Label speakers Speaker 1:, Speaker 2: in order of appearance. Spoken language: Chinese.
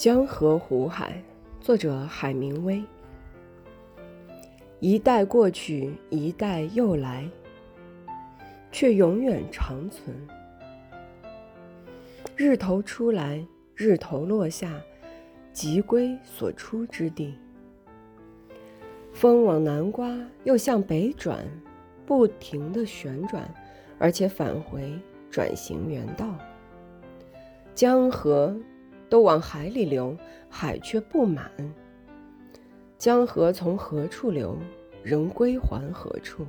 Speaker 1: 江河湖海，作者海明威。一代过去，一代又来，却永远长存。日头出来，日头落下，即归所出之地。风往南刮，又向北转，不停的旋转，而且返回，转行原道。江河。都往海里流，海却不满。江河从何处流，仍归还何处？